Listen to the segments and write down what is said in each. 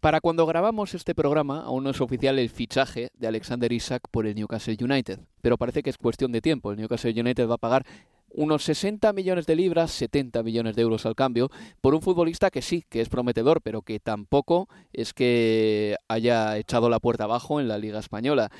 Para cuando grabamos este programa, aún no es oficial el fichaje de Alexander Isak por el Newcastle United, pero parece que es cuestión de tiempo. El Newcastle United va a pagar unos 60 millones de libras, 70 millones de euros al cambio, por un futbolista que sí, que es prometedor, pero que tampoco es que haya echado la puerta abajo en la Liga Española.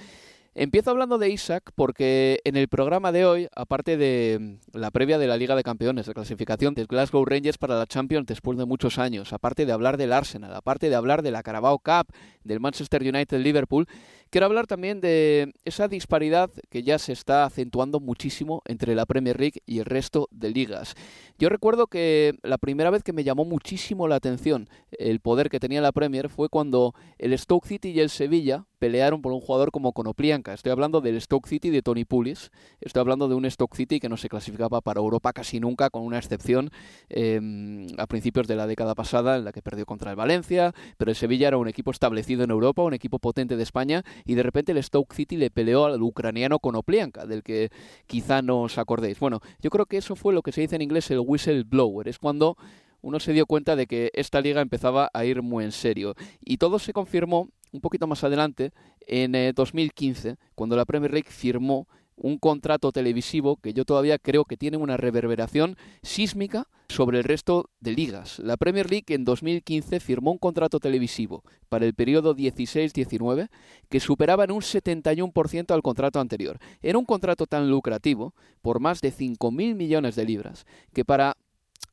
Empiezo hablando de Isaac porque en el programa de hoy, aparte de la previa de la Liga de Campeones, de clasificación de Glasgow Rangers para la Champions después de muchos años, aparte de hablar del Arsenal, aparte de hablar de la Carabao Cup, del Manchester United Liverpool, quiero hablar también de esa disparidad que ya se está acentuando muchísimo entre la Premier League y el resto de ligas. Yo recuerdo que la primera vez que me llamó muchísimo la atención el poder que tenía la Premier fue cuando el Stoke City y el Sevilla pelearon por un jugador como Konoplianka. Estoy hablando del Stoke City de Tony Pulis. Estoy hablando de un Stoke City que no se clasificaba para Europa casi nunca, con una excepción em, a principios de la década pasada, en la que perdió contra el Valencia. Pero el Sevilla era un equipo establecido en Europa, un equipo potente de España, y de repente el Stoke City le peleó al ucraniano Konoplianka, del que quizá no os acordéis. Bueno, yo creo que eso fue lo que se dice en inglés el whistleblower. Es cuando uno se dio cuenta de que esta liga empezaba a ir muy en serio. Y todo se confirmó un poquito más adelante, en 2015, cuando la Premier League firmó un contrato televisivo que yo todavía creo que tiene una reverberación sísmica sobre el resto de ligas. La Premier League en 2015 firmó un contrato televisivo para el periodo 16-19 que superaba en un 71% al contrato anterior. Era un contrato tan lucrativo, por más de 5.000 millones de libras, que para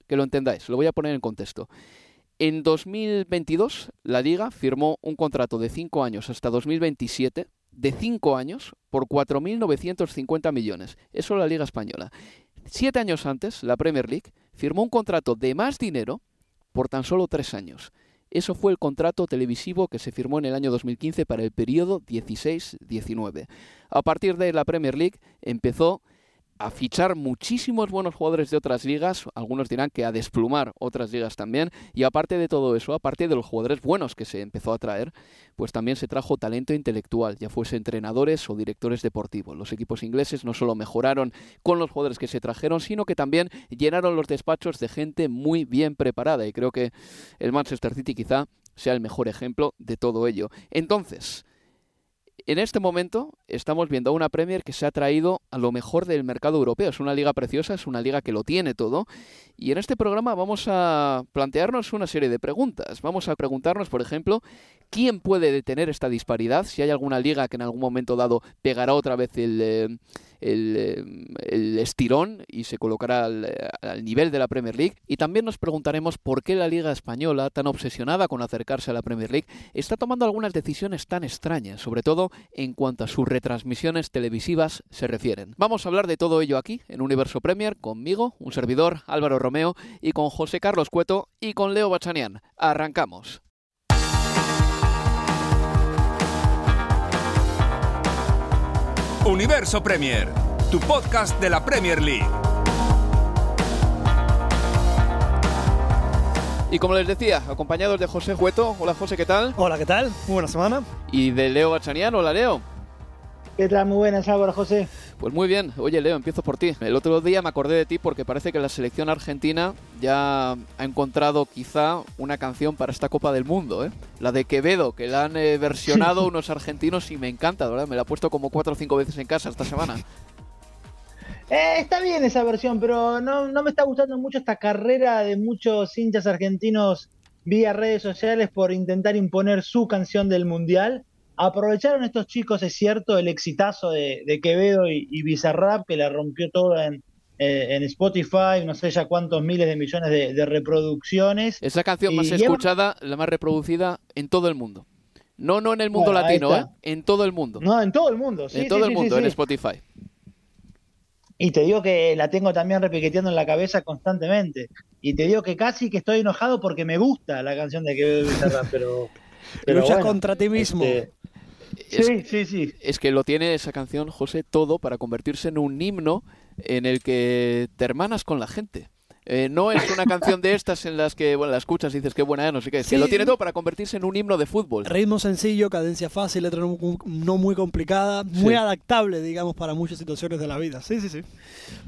que lo entendáis, lo voy a poner en contexto. En 2022, la Liga firmó un contrato de 5 años hasta 2027, de 5 años, por 4.950 millones. Eso es la Liga Española. Siete años antes, la Premier League firmó un contrato de más dinero por tan solo 3 años. Eso fue el contrato televisivo que se firmó en el año 2015 para el periodo 16-19. A partir de la Premier League empezó a fichar muchísimos buenos jugadores de otras ligas, algunos dirán que a desplumar otras ligas también, y aparte de todo eso, aparte de los jugadores buenos que se empezó a traer, pues también se trajo talento intelectual, ya fuese entrenadores o directores deportivos. Los equipos ingleses no solo mejoraron con los jugadores que se trajeron, sino que también llenaron los despachos de gente muy bien preparada, y creo que el Manchester City quizá sea el mejor ejemplo de todo ello. Entonces, en este momento estamos viendo una Premier que se ha traído a lo mejor del mercado europeo. Es una liga preciosa, es una liga que lo tiene todo. Y en este programa vamos a plantearnos una serie de preguntas. Vamos a preguntarnos, por ejemplo, ¿quién puede detener esta disparidad? Si hay alguna liga que en algún momento dado pegará otra vez el... Eh, el, estirón y se colocará al, al, nivel de la Premier League. Y también nos preguntaremos por qué la Liga Española, tan obsesionada con acercarse a la Premier League, está tomando algunas decisiones tan extrañas, sobre todo en cuanto a sus retransmisiones televisivas se refieren. Vamos a hablar de todo ello aquí, en Universo Premier, conmigo, un servidor, Álvaro Romeo, y con José Carlos Cueto y con Leo Bachanian. Arrancamos. Universo Premier, tu podcast de la Premier League. Y como les decía, acompañados de José Jueto. Hola José, ¿qué tal? Hola, ¿qué tal? Muy buena semana. Y de Leo Bachanian. Hola Leo. ¿Qué tal? Muy buenas, Álvaro José. Pues muy bien. Oye, Leo, empiezo por ti. El otro día me acordé de ti porque parece que la selección argentina ya ha encontrado quizá una canción para esta Copa del Mundo, ¿eh? La de Quevedo, que la han eh, versionado unos argentinos y me encanta, ¿verdad? Me la he puesto como cuatro o cinco veces en casa esta semana. Eh, está bien esa versión, pero no, no me está gustando mucho esta carrera de muchos hinchas argentinos vía redes sociales por intentar imponer su canción del Mundial. Aprovecharon estos chicos, es cierto, el exitazo de, Quevedo y, y Bizarrap, que la rompió toda en, eh, en Spotify, no sé ya cuántos miles de millones de, reproducciones. Esa canción más escuchada, la más reproducida en todo el mundo. No, no en el mundo latino, ¿eh? En todo el mundo. No, en todo el mundo, sí. En todo el mundo, en Spotify. Y te digo que la tengo también repiqueteando en la cabeza constantemente. Y te digo que casi que estoy enojado porque me gusta la canción de que Bizarra, pero... pero Lucha contra ti mismo. Este, sí, sí, sí. Es que lo tiene esa canción, José, todo para convertirse en un himno en el que te hermanas con la gente. Eh, no es una canción de estas en las que bueno, la escuchas y dices qué buena, no sé qué. que lo tiene todo para convertirse en un himno de fútbol. Ritmo sencillo, cadencia fácil, letra no, muy complicada, muy adaptable, digamos, para muchas situaciones de la vida. Sí, sí, sí.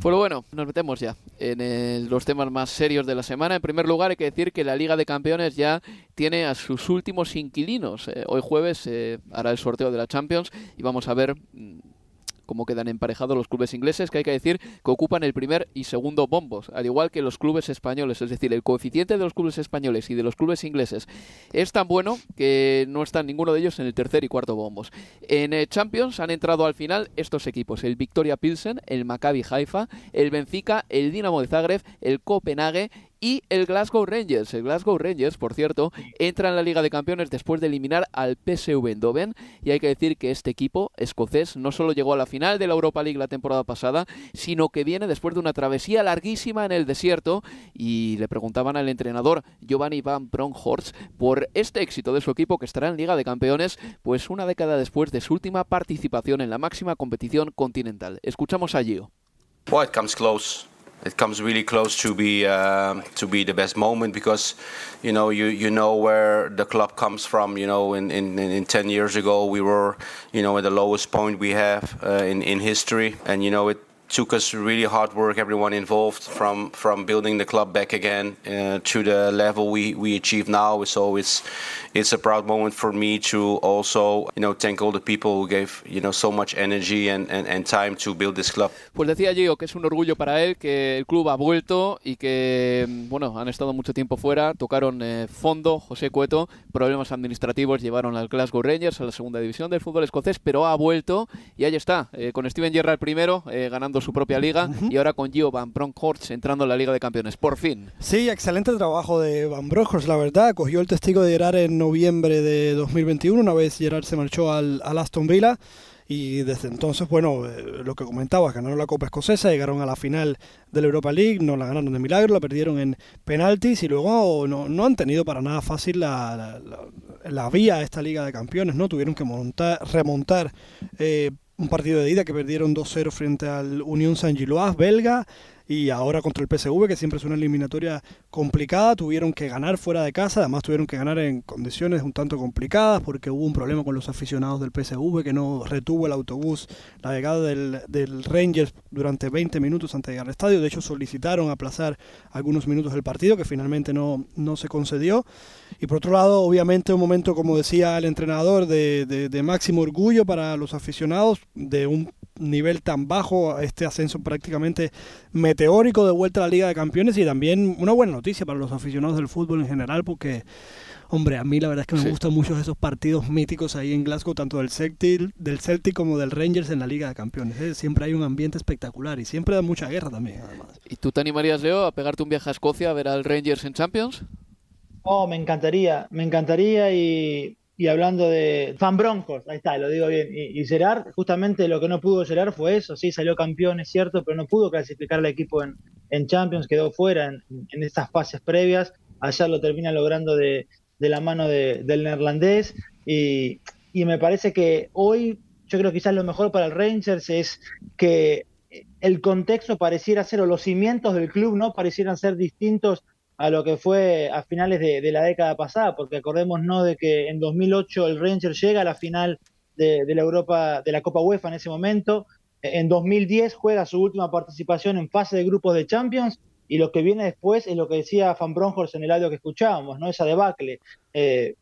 Pues bueno, nos metemos ya en los temas más serios de la semana. En primer lugar, hay que decir que la Liga de Campeones ya tiene a sus últimos inquilinos. Eh, hoy jueves eh, hará el sorteo de la Champions y vamos a ver mm, cómo quedan emparejados los clubes ingleses, que hay que decir que ocupan el primer y segundo bombos, al igual que los clubes españoles. Es decir, el coeficiente de los clubes españoles y de los clubes ingleses es tan bueno que no están ninguno de ellos en el tercer y cuarto bombos. En eh, Champions han entrado al final estos equipos, el Victoria Pilsen, el Maccabi Haifa, el Benfica, el Dinamo de Zagreb, el Copenhague y el Glasgow Rangers. El Glasgow Rangers, por cierto, entra en la Liga de Campeones después de eliminar al PSV Eindhoven y hay que decir que este equipo escocés no solo llegó a la final de la Europa League la temporada pasada, sino que viene después de una travesía larguísima en el desierto y le preguntaban al entrenador Giovanni Van Bronckhorst por este éxito de su equipo que estará en Liga de Campeones pues una década después de su última participación en la máxima competición continental. Escuchamos a Gio. it comes really close to be uh, to be the best moment because you know you you know where the club comes from you know in in, in 10 years ago we were you know at the lowest point we have uh, in in history. And you know it took us really hard work, everyone involved, from from building the club back again uh, to the level we we achieve now. So it's it's a proud moment for me to also you know thank all the people who gave you know so much energy and, and, and time to build this club. Pues decía Gio que es un orgullo para él que el club ha vuelto y que bueno han estado mucho tiempo fuera, tocaron eh, fondo, José Cueto, problemas administrativos llevaron al Glasgow Rangers a la segunda división del fútbol escocés, pero ha vuelto y ahí está eh, con Steven Gerrard primero eh, su propia liga y ahora con Gio Van Bronckhorst entrando en la Liga de Campeones, por fin. Sí, excelente trabajo de Van Bronckhorst, la verdad. Cogió el testigo de Gerard en noviembre de 2021, una vez Gerard se marchó al, Aston Villa. Y desde entonces, bueno, eh, lo que comentabas, ganaron la Copa Escocesa, llegaron a la final de la Europa League, no la ganaron de milagro, la perdieron en penaltis y luego no, no han tenido para nada fácil la, la, vía a esta Liga de Campeones, ¿no? Tuvieron que montar, remontar eh, un partido de ida que perdieron 2-0 frente al Unión Saint-Gilloise belga y ahora contra el PSV, que siempre es una eliminatoria complicada, tuvieron que ganar fuera de casa, además tuvieron que ganar en condiciones un tanto complicadas porque hubo un problema con los aficionados del PSV que no retuvo el autobús la llegada del, del Rangers durante 20 minutos antes de llegar al estadio, de hecho solicitaron aplazar algunos minutos del partido que finalmente no, no se concedió. Y por otro lado obviamente un momento como decía el entrenador de, de máximo orgullo para los aficionados de un nivel tan bajo, este ascenso prácticamente meteórico de vuelta a la Liga de Campeones y también una buena noticia para los aficionados del fútbol en general porque Hombre, a mí la verdad es que me gustan mucho esos partidos míticos ahí en Glasgow, tanto del Celtic, del Celtic como del Rangers en la Liga de Campeones. ¿eh? Siempre hay un ambiente espectacular y siempre da mucha guerra también, además. ¿Y tú te animarías, Leo, a pegarte un viaje a Escocia a ver al Rangers en Champions? Oh, me encantaría, me encantaría y y hablando de Fan Broncos, ahí está, lo digo bien. Y, Gerard, justamente lo que no pudo Gerard fue eso, sí, salió campeón, es cierto, pero no pudo clasificar al equipo en, en Champions, quedó fuera en, en, estas fases previas. Allá lo termina logrando de, de la mano de, del neerlandés. Y, y, me parece que hoy, yo creo que quizás lo mejor para el Rangers es que el contexto pareciera ser, o los cimientos del club, ¿no? Parecieran ser distintos a lo que fue a finales de, la década pasada, porque acordémonos de que en 2008 el Rangers llega a la final de, la Europa, de la Copa UEFA en ese momento, en 2010 juega su última participación en fase de grupos de Champions y lo que viene después es lo que decía Van Bronckhorst en el audio que escuchábamos, ¿no? Esa debacle, eh,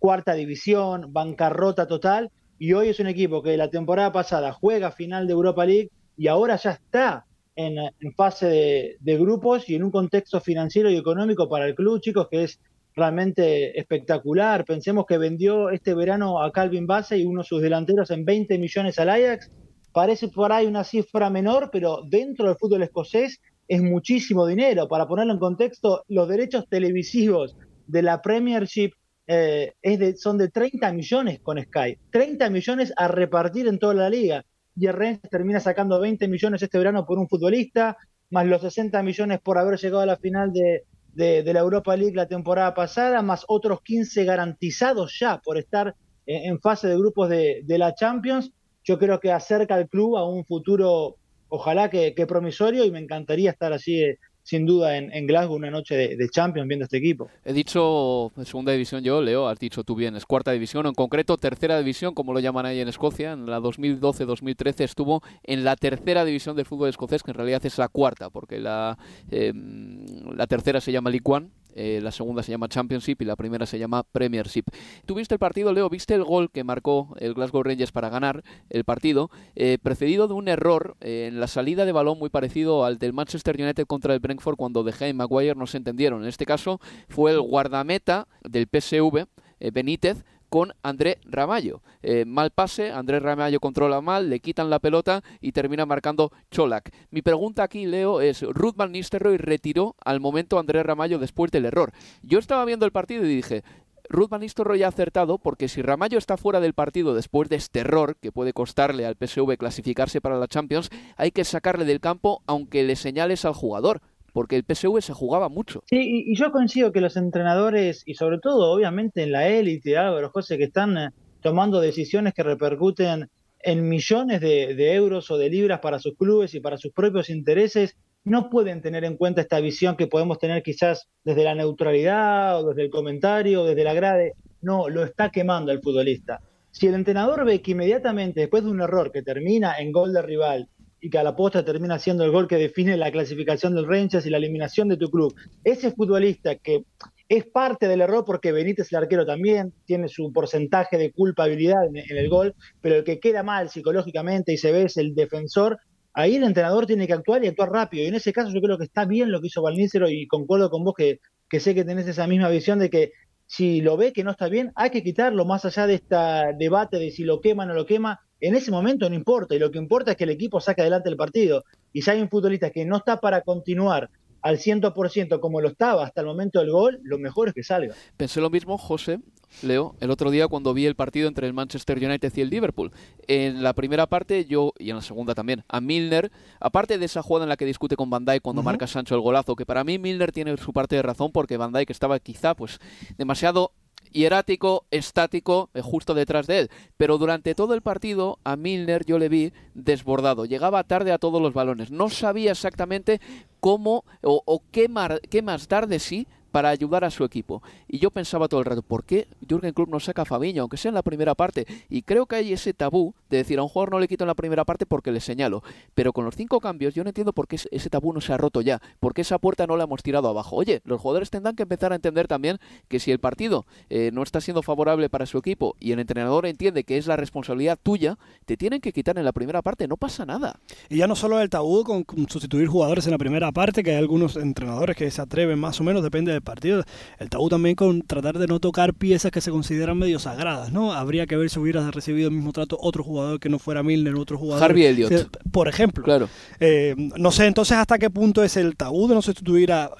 cuarta división, bancarrota total y hoy es un equipo que la temporada pasada juega final de Europa League y ahora ya está en, fase de, grupos y en un contexto financiero y económico para el club, chicos, que es realmente espectacular. Pensemos que vendió este verano a Calvin Bassey y uno de sus delanteros en 20 millones al Ajax. Parece por ahí una cifra menor, pero dentro del fútbol escocés es muchísimo dinero. Para ponerlo en contexto, los derechos televisivos de la Premiership eh, es de, son de 30 millones con Sky. 30 millones a repartir en toda la liga. Y el Rennes termina sacando 20 millones este verano por un futbolista, más los 60 millones por haber llegado a la final de, de, la Europa League la temporada pasada, más otros 15 garantizados ya por estar en, fase de grupos de, la Champions, yo creo que acerca al club a un futuro, ojalá que, que promisorio, y me encantaría estar así eh, sin duda en, Glasgow una noche de, Champions viendo este equipo. He dicho segunda división yo, Leo, has dicho tú bien, es cuarta división, en concreto tercera división, como lo llaman ahí en Escocia, en la 2012-2013 estuvo en la tercera división del fútbol escocés, que en realidad es la cuarta, porque la, em, la tercera se llama League One, eh, la segunda se llama Championship y la primera se llama Premiership. ¿Tuviste el partido, Leo? ¿Viste el gol que marcó el Glasgow Rangers para ganar el partido? Eh, precedido de un error eh, en la salida de balón muy parecido al del Manchester United contra el Brentford cuando De Gea y Maguire no se entendieron. En este caso fue el guardameta del PSV, Benítez, con André Ramallo. Eh, mal pase, André Ramallo controla mal, le quitan la pelota y termina marcando Cholak. Mi pregunta aquí, Leo, es, Ruth Van Nistelrooy retiró al momento a André Ramallo después del error. Yo estaba viendo el partido y dije, Ruth Van Nistelrooy ha acertado porque si Ramallo está fuera del partido después de este error que puede costarle al PSV clasificarse para la Champions, hay que sacarle del campo aunque le señales al jugador porque el PSV se jugaba mucho. Sí, y, yo coincido que los entrenadores, y sobre todo obviamente en la élite, Álvaro José, que están eh, tomando decisiones que repercuten en millones de, euros o de libras para sus clubes y para sus propios intereses, no pueden tener en cuenta esta visión que podemos tener quizás desde la neutralidad o desde el comentario o desde la grade. No, lo está quemando el futbolista. Si el entrenador ve que inmediatamente después de un error que termina en gol de rival y que a la posta termina siendo el gol que define la clasificación del Rangers y la eliminación de tu club. Ese futbolista que es parte del error porque Benítez el arquero también tiene su porcentaje de culpabilidad en, el gol, pero el que queda mal psicológicamente y se ve es el defensor, ahí el entrenador tiene que actuar y actuar rápido. Y en ese caso yo creo que está bien lo que hizo Valnícero y concuerdo con vos que, que sé que tenés esa misma visión de que si lo ve que no está bien, hay que quitarlo más allá de este debate de si lo quema o no lo quema en ese momento no importa, y lo que importa es que el equipo saque adelante el partido. Y si hay un futbolista que no está para continuar al 100% como lo estaba hasta el momento del gol, lo mejor es que salga. Pensé lo mismo, José, Leo, el otro día cuando vi el partido entre el Manchester United y el Liverpool. En la primera parte yo, y en la segunda también, a Milner, aparte de esa jugada en la que discute con Van Dijk cuando marca Sancho el golazo, que para mí Milner tiene su parte de razón porque Van Dijk estaba quizá pues demasiado hierático, estático, eh, justo detrás de él. Pero durante todo el partido a Milner yo le vi desbordado. Llegaba tarde a todos los balones. No sabía exactamente cómo o, qué, qué más dar de sí para ayudar a su equipo. Y yo pensaba todo el rato, ¿por qué Jürgen Klopp no saca a Fabiño, aunque sea en la primera parte? Y creo que hay ese tabú de decir a un jugador no le quito en la primera parte porque le señalo. Pero con los cinco cambios yo no entiendo por qué ese tabú no se ha roto ya, por qué esa puerta no la hemos tirado abajo. Oye, los jugadores tendrán que empezar a entender también que si el partido eh, no está siendo favorable para su equipo y el entrenador entiende que es la responsabilidad tuya, te tienen que quitar en la primera parte, no pasa nada. Y ya no solo el tabú con sustituir jugadores en la primera parte, que hay algunos entrenadores que se atreven más o menos, depende de partido. El tabú también con tratar de no tocar piezas que se consideran medio sagradas, ¿no? Habría que ver si hubiera recibido el mismo trato otro jugador que no fuera Milner, otro jugador. Harvey Elliott. Por ejemplo. Claro. Eh, no sé entonces hasta qué punto es el tabú de no sustituir a,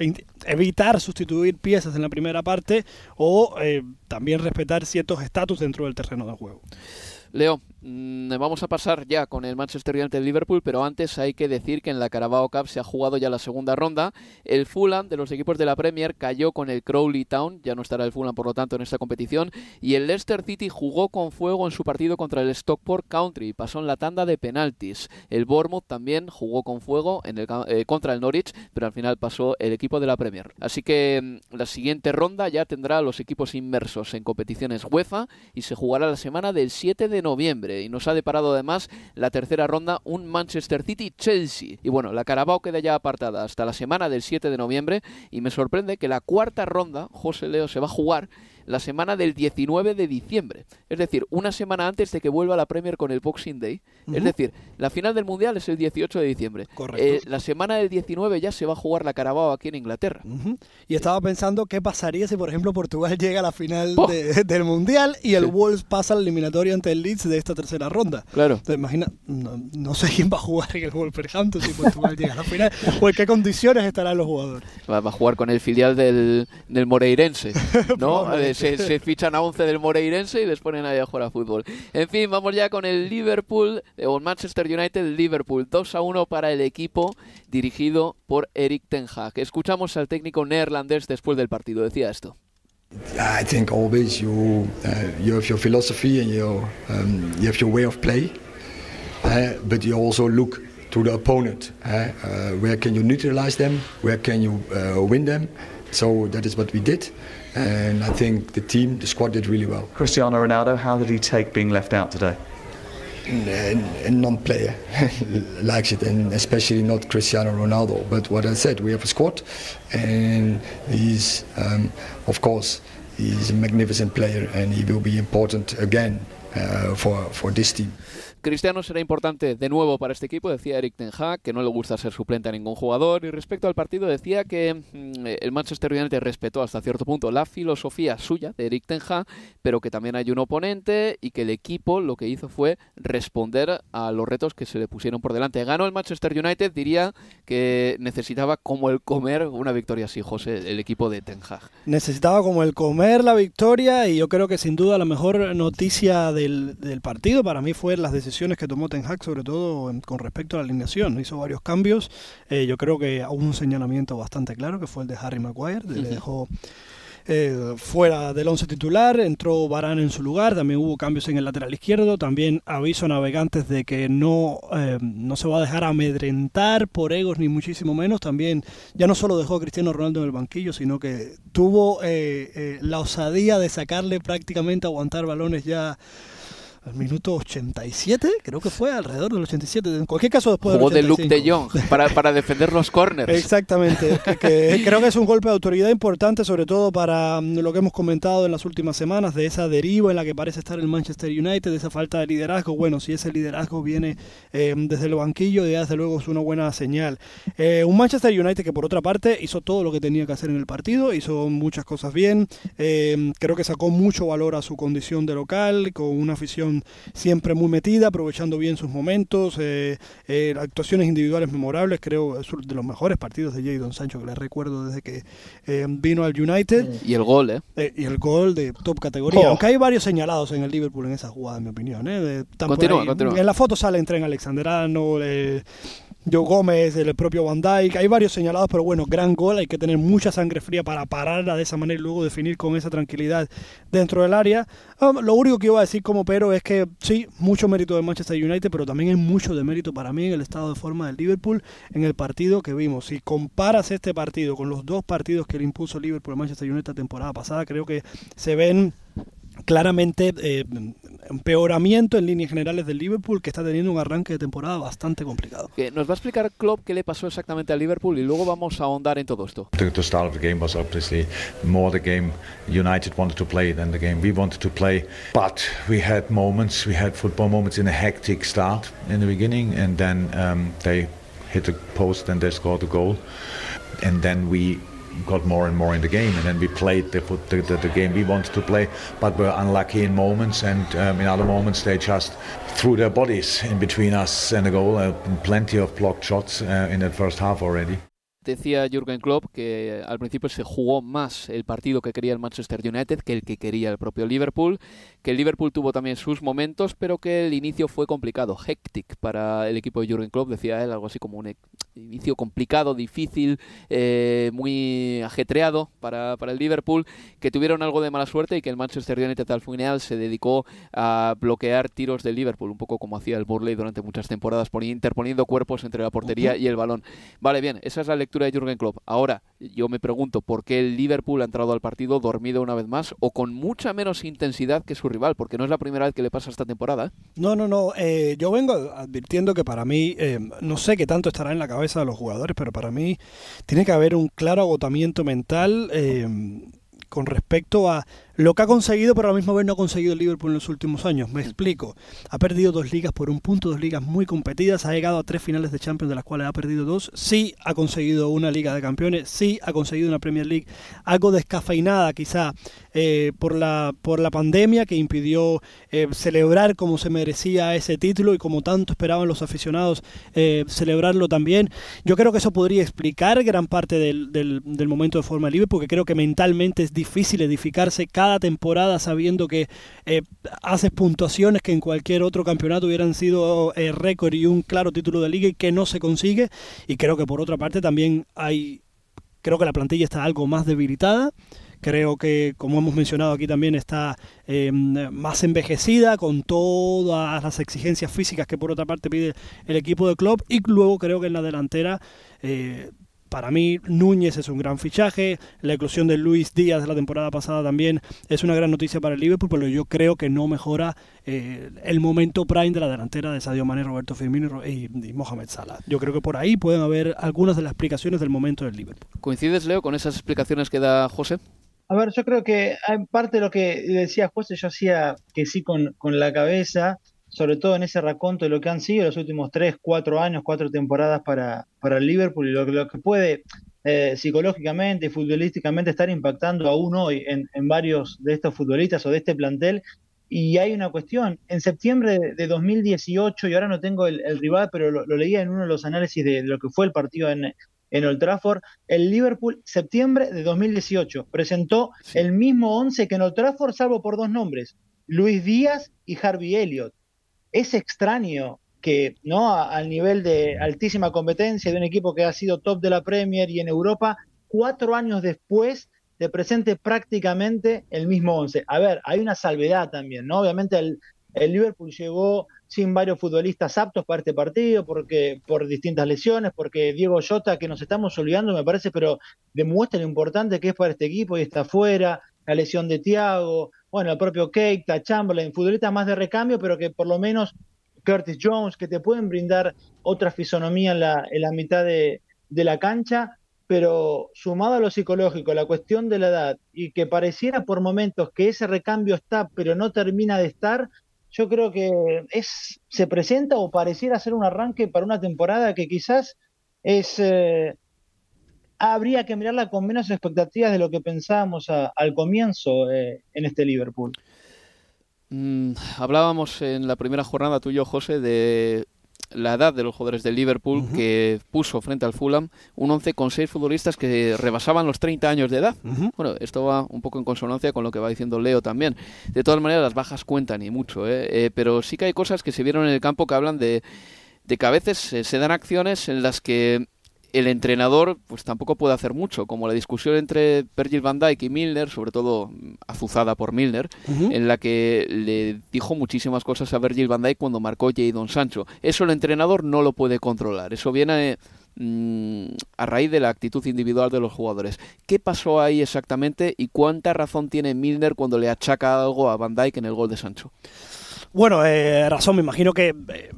evitar sustituir piezas en la primera parte o eh, también respetar ciertos estatus dentro del terreno de juego. Leo, vamos a pasar ya con el Manchester United Liverpool, pero antes hay que decir que en la Carabao Cup se ha jugado ya la segunda ronda. El Fulham de los equipos de la Premier cayó con el Crowley Town, ya no estará el Fulham por lo tanto en esta competición, y el Leicester City jugó con fuego en su partido contra el Stockport Country, pasó en la tanda de penaltis. El Bournemouth también jugó con fuego en el, eh, contra el Norwich, pero al final pasó el equipo de la Premier. Así que mm, la siguiente ronda ya tendrá los equipos inmersos en competiciones UEFA y se jugará la semana del 7 de noviembre y nos ha deparado además la tercera ronda un Manchester City-Chelsea. Y bueno, la Carabao queda ya apartada hasta la semana del 7 de noviembre y me sorprende que la cuarta ronda, José Leo, se va a jugar la semana del 19 de diciembre. Es decir, una semana antes de que vuelva la Premier con el Boxing Day. Es decir, la final del Mundial es el 18 de diciembre. Correcto. Eh, la semana del 19 ya se va a jugar la Carabao aquí en Inglaterra. Y estaba pensando qué pasaría si, por ejemplo, Portugal llega a la final ¡Oh! de- del Mundial y el Sí. Wolves pasa a la eliminatoria ante el Leeds de esta tercera ronda. Claro. ¿Te imaginas? No, no sé quién va a jugar en el Wolverhampton si Portugal llega a la final o en qué condiciones estarán los jugadores. Va, va a jugar con el filial del, del Moreirense, ¿no? Se, se fichan a 11 del Moreirense y les ponen ahí a jugar a fútbol. En fin, vamos ya con el Liverpool, eh, o el Manchester United, Liverpool, 2 a 1 para el equipo dirigido por Eric Ten Hag. Escuchamos al técnico neerlandés después del partido, decía esto. I think always you uh, you have your philosophy and your um, you have your way of play, uh, but you also look to the opponent. uh, uh, where can you neutralize them? Where can you uh, win them? So that is what we did, and I think the team, the squad did really well. Cristiano Ronaldo, how did he take being left out today? A non-player likes it, and especially not Cristiano Ronaldo. But what I said, we have a squad, and he's, um, of course, he's a magnificent player, and he will be important again uh, for for this team. Cristiano será importante de nuevo para este equipo, decía Eric Ten Hag, que no le gusta ser suplente a ningún jugador. Y respecto al partido, decía que mm, el Manchester United respetó hasta cierto punto la filosofía suya de Eric Ten Hag, pero que también hay un oponente y que el equipo lo que hizo fue responder a los retos que se le pusieron por delante. Ganó el Manchester United, diría que necesitaba como el comer una victoria así, José, el equipo de Ten Hag. Necesitaba como el comer la victoria y yo creo que sin duda la mejor noticia del, del partido para mí fue las decisiones que tomó Ten Hag, sobre todo en- con respecto a la alineación. Hizo varios cambios. Eh, yo creo que hubo un señalamiento bastante claro que fue el de Harry Maguire. Le dejó eh, fuera del once titular, entró Varane en su lugar, también hubo cambios en el lateral izquierdo, también aviso a navegantes de que no, eh, no se va a dejar amedrentar por egos ni muchísimo menos, también ya no solo dejó a Cristiano Ronaldo en el banquillo, sino que tuvo eh, eh, la osadía de sacarle prácticamente aguantar balones ya al minuto 87, creo que fue alrededor del 87, en cualquier caso después Jugó del de Luke de 85. Jong para, para defender los corners. Exactamente, que, que creo que es un golpe de autoridad importante, sobre todo para mm, lo que hemos comentado en las últimas semanas, de esa deriva en la que parece estar el Manchester United, de esa falta de liderazgo. Bueno, si ese liderazgo viene eh, desde el banquillo, ya desde luego es una buena señal. Eh, un Manchester United que por otra parte hizo todo lo que tenía que hacer en el partido, hizo muchas cosas bien, eh, creo que sacó mucho valor a su condición de local, con una afición siempre muy metida, aprovechando bien sus momentos, eh, eh, actuaciones individuales memorables, creo es uno de los mejores partidos de Jadon Sancho que le recuerdo desde que eh, vino al United. Y el gol, ¿eh? Y el gol de top categoría. Oh. Aunque hay varios señalados en el Liverpool en esa jugada, en mi opinión. ¿eh? De- Continúa, continúa. En la foto salen Tren Alexanderano, Joe Gómez, el propio Van Dijk. Hay varios señalados, pero bueno, gran gol. Hay que tener mucha sangre fría para pararla de esa manera y luego definir con esa tranquilidad dentro del área. Um, lo único que iba a decir como pero es que sí, mucho mérito de Manchester United, pero también hay mucho de mérito para mí en el estado de forma del Liverpool en el partido que vimos. Si comparas este partido con los dos partidos que le impuso Liverpool a Manchester United la temporada pasada, creo que se ven claramente eh, empeoramiento en líneas generales del Liverpool que está teniendo un arranque de temporada bastante complicado. Nos va a explicar Klopp qué le pasó exactamente al Liverpool y luego vamos a ahondar en todo esto. The, the start of the game was obviously more the game United wanted to play than the game we wanted to play. But we had moments, we had football moments in a hectic start in the beginning, and then um, they hit the post and they scored a goal. And then we got more and more in the game, and then we played the, the, the, the game we wanted to play, but were unlucky in moments, and um, in other moments they just threw their bodies in between us and the goal. Uh, plenty of blocked shots uh, in that first half already. Decía Jürgen Klopp que eh, al principio se jugó más el partido que quería el Manchester United que el que quería el propio Liverpool, que el Liverpool tuvo también sus momentos, pero que el inicio fue complicado, hectic para el equipo de Jürgen Klopp, decía él, algo así como un inicio complicado, difícil, eh, muy ajetreado para, para el Liverpool, que tuvieron algo de mala suerte y que el Manchester United al final se dedicó a bloquear tiros del Liverpool, un poco como hacía el Burley durante muchas temporadas, poni- interponiendo cuerpos entre la portería y el balón. Vale, bien, esa es la lectura de Jürgen Klopp. Ahora, yo me pregunto por qué el Liverpool ha entrado al partido dormido una vez más o con mucha menos intensidad que su rival, porque no es la primera vez que le pasa esta temporada. ¿eh? No, no, no. eh, yo vengo advirtiendo que para mí, eh, no sé qué tanto estará en la cabeza de los jugadores, pero para mí tiene que haber un claro agotamiento mental con respecto a lo que ha conseguido, pero a la misma vez no ha conseguido el Liverpool en los últimos años. Me explico. Ha perdido dos ligas por un punto, dos ligas muy competidas, ha llegado a tres finales de Champions, de las cuales ha perdido dos. Sí ha conseguido una Liga de Campeones, sí ha conseguido una Premier League, algo descafeinada quizá eh, por, la, por la pandemia que impidió eh, celebrar como se merecía ese título y como tanto esperaban los aficionados eh, celebrarlo también. Yo creo que eso podría explicar gran parte del, del, momento de forma libre, porque creo que mentalmente es difícil edificarse temporada sabiendo que eh, haces puntuaciones que en cualquier otro campeonato hubieran sido eh, récord y un claro título de liga y que no se consigue. Y creo que por otra parte también hay, creo que la plantilla está algo más debilitada. Creo que, como hemos mencionado aquí también, está eh, más envejecida con todas las exigencias físicas que por otra parte pide el equipo de club. Y luego creo que en la delantera eh, para mí, Núñez es un gran fichaje. La inclusión de Luis Díaz de la temporada pasada también es una gran noticia para el Liverpool, pero yo creo que no mejora eh, el momento prime de la delantera de Sadio Mane, Roberto Firmino y, y, Mohamed Salah. Yo creo que por ahí pueden haber algunas de las explicaciones del momento del Liverpool. ¿Coincides, Leo, con esas explicaciones que da José? A ver, yo creo que en parte de lo que decía José, yo hacía que sí con, con la cabeza sobre todo en ese raconto de lo que han sido los últimos tres, cuatro años, cuatro temporadas para, para el Liverpool y lo, lo que puede eh, psicológicamente y futbolísticamente estar impactando aún hoy en, en, varios de estos futbolistas o de este plantel. Y hay una cuestión, en septiembre de 2018, y ahora no tengo el, el rival, pero lo, lo, leía en uno de los análisis de, de lo que fue el partido en, en Old Trafford, el Liverpool, septiembre de 2018, presentó sí. el mismo 11 que en Old Trafford, salvo por dos nombres, Luis Díaz y Harvey Elliott es extraño que no al nivel de altísima competencia de un equipo que ha sido top de la Premier y en Europa, cuatro años después te presente prácticamente el mismo once. A ver, hay una salvedad también, ¿no? Obviamente el, Liverpool llegó sin varios futbolistas aptos para este partido, porque por distintas lesiones, porque Diego Jota, que nos estamos olvidando, me parece, pero demuestra lo importante que es para este equipo y está fuera, la lesión de Thiago, bueno, el propio Keita, Chamberlain, futbolistas más de recambio, pero que por lo menos Curtis Jones, que te pueden brindar otra fisonomía en la, mitad de, de, la cancha, pero sumado a lo psicológico, la cuestión de la edad, y que pareciera por momentos que ese recambio está, pero no termina de estar, yo creo que es, se presenta o pareciera ser un arranque para una temporada que quizás es... Eh, habría que mirarla con menos expectativas de lo que pensábamos a, al comienzo eh, en este Liverpool. Mm, hablábamos en la primera jornada tú y yo, José, de la edad de los jugadores del Liverpool uh -huh. que puso frente al Fulham un 11 con seis futbolistas que rebasaban los 30 años de edad. Uh -huh. Bueno, esto va un poco en consonancia con lo que va diciendo Leo también. De todas maneras, las bajas cuentan y mucho, ¿eh? Eh, pero sí que hay cosas que se vieron en el campo que hablan de, de que a veces se dan acciones en las que el entrenador pues tampoco puede hacer mucho, como la discusión entre Virgil van Dijk y Milner, sobre todo azuzada por Milner, uh -huh. en la que le dijo muchísimas cosas a Virgil van Dijk cuando marcó Jadon Sancho. Eso el entrenador no lo puede controlar, eso viene mmm, a raíz de la actitud individual de los jugadores. ¿Qué pasó ahí exactamente y cuánta razón tiene Milner cuando le achaca algo a van Dijk en el gol de Sancho? Bueno, eh, razón, me imagino que eh,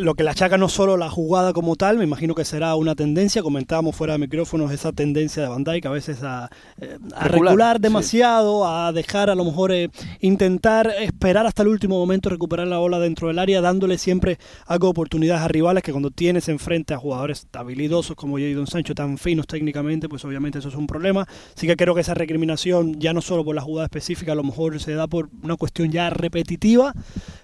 lo que le achaca no solo la jugada como tal, me imagino que será una tendencia, comentábamos fuera de micrófonos esa tendencia de Van Dijk a veces a, eh, a regular, regular, demasiado, sí. a dejar a lo mejor eh, intentar esperar hasta el último momento recuperar la bola dentro del área, dándole siempre algo de oportunidades a rivales que cuando tienes enfrente a jugadores habilidosos como Jadon Sancho, tan finos técnicamente, pues obviamente eso es un problema. Así que creo que esa recriminación, ya no solo por la jugada específica, a lo mejor se da por una cuestión ya repetitiva,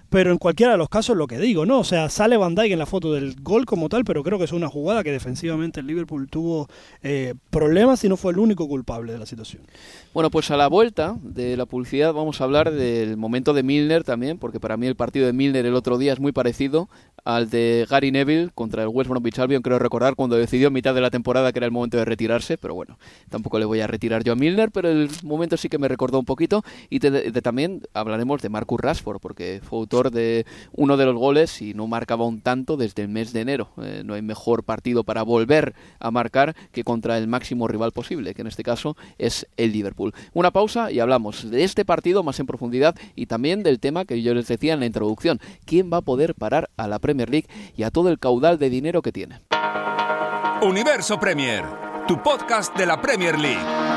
pero en cualquiera de los casos lo que digo, ¿no? O sea, sale Van Dijk en la foto del gol como tal, pero creo que es una jugada que defensivamente el Liverpool tuvo eh, problemas y no fue el único culpable de la situación. Bueno, pues a la vuelta de la publicidad vamos a hablar del momento de Milner también, porque para mí el partido de Milner el otro día es muy parecido al de Gary Neville contra el West Bromwich Albion, creo recordar, cuando decidió en mitad de la temporada que era el momento de retirarse, pero bueno, tampoco le voy a retirar yo a Milner, pero el momento sí que me recordó un poquito, y de, también hablaremos de Marcus Rashford, porque fue de uno de los goles y no marcaba un tanto desde el mes de enero. Eh, no hay mejor partido para volver a marcar que contra el máximo rival posible, que en este caso es el Liverpool. Una pausa y hablamos de este partido más en profundidad y también del tema que yo les decía en la introducción, ¿quién va a poder parar a la Premier League y a todo el caudal de dinero que tiene? Universo Premier, tu podcast de la Premier League.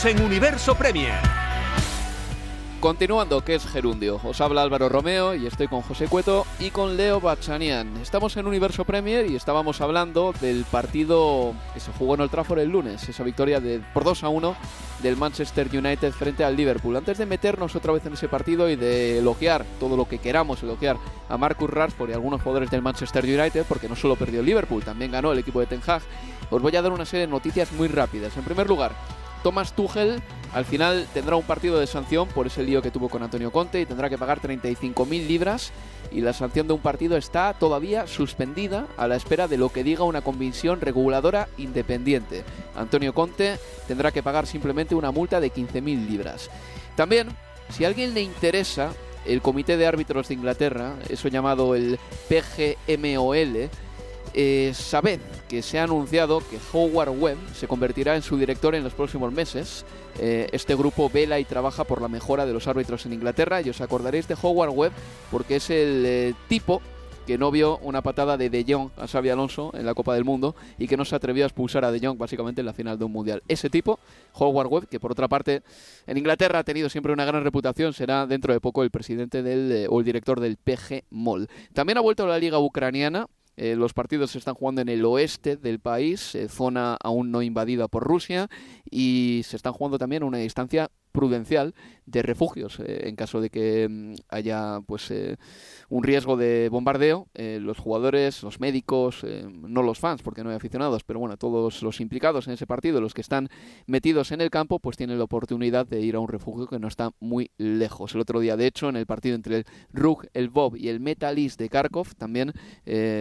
Seguimos en Universo Premier. Continuando, ¿qué es Gerundio? Os habla Álvaro Romeo y estoy con José Cueto y con Leo Bachanian. Estamos en Universo Premier y estábamos hablando del partido que se jugó en Old Trafford el lunes, esa victoria de, por 2 a 1 del Manchester United frente al Liverpool. Antes de meternos otra vez en ese partido y de elogiar todo lo que queramos elogiar a Marcus Rashford y algunos jugadores del Manchester United, porque no solo perdió el Liverpool, también ganó el equipo de Ten Hag, os voy a dar una serie de noticias muy rápidas. En primer lugar, Thomas Tuchel al final tendrá un partido de sanción por ese lío que tuvo con Antonio Conte y tendrá que pagar 35.000 libras y la sanción de un partido está todavía suspendida a la espera de lo que diga una comisión reguladora independiente. Antonio Conte tendrá que pagar simplemente una multa de 15.000 libras. También, si a alguien le interesa, el Comité de Árbitros de Inglaterra, eso llamado el PGMOL, eh, sabed que se ha anunciado que Howard Webb se convertirá en su director en los próximos meses. Eh, este grupo vela y trabaja por la mejora de los árbitros en Inglaterra y os acordaréis de Howard Webb porque es el eh, tipo que no vio una patada de De Jong a Xavi Alonso en la Copa del Mundo y que no se atrevió a expulsar a De Jong básicamente en la final de un mundial. Ese tipo, Howard Webb, que por otra parte en Inglaterra ha tenido siempre una gran reputación, será dentro de poco el presidente del, o el director del PG MOL. También ha vuelto a la liga ucraniana eh, los partidos se están jugando en el oeste del país, eh, zona aún no invadida por Rusia, y se están jugando también a una distancia prudencial de refugios eh, en caso de que mm, haya pues un riesgo de bombardeo los jugadores los médicos no los fans porque no hay aficionados pero bueno todos los implicados en ese partido los que están metidos en el campo pues tienen la oportunidad de ir a un refugio que no está muy lejos. El otro día de hecho en el partido entre el RUG el Bob y el Metalist de Kharkov también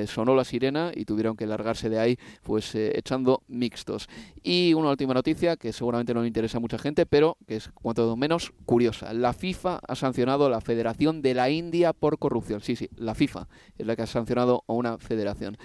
sonó la sirena y tuvieron que largarse de ahí pues echando mixtos. Y una última noticia que seguramente no le interesa a mucha gente pero que es cuanto menos curiosa. La FIFA ha sancionado a la Federación de la India por corrupción. Sí, sí, la FIFA es la que ha sancionado a una federación.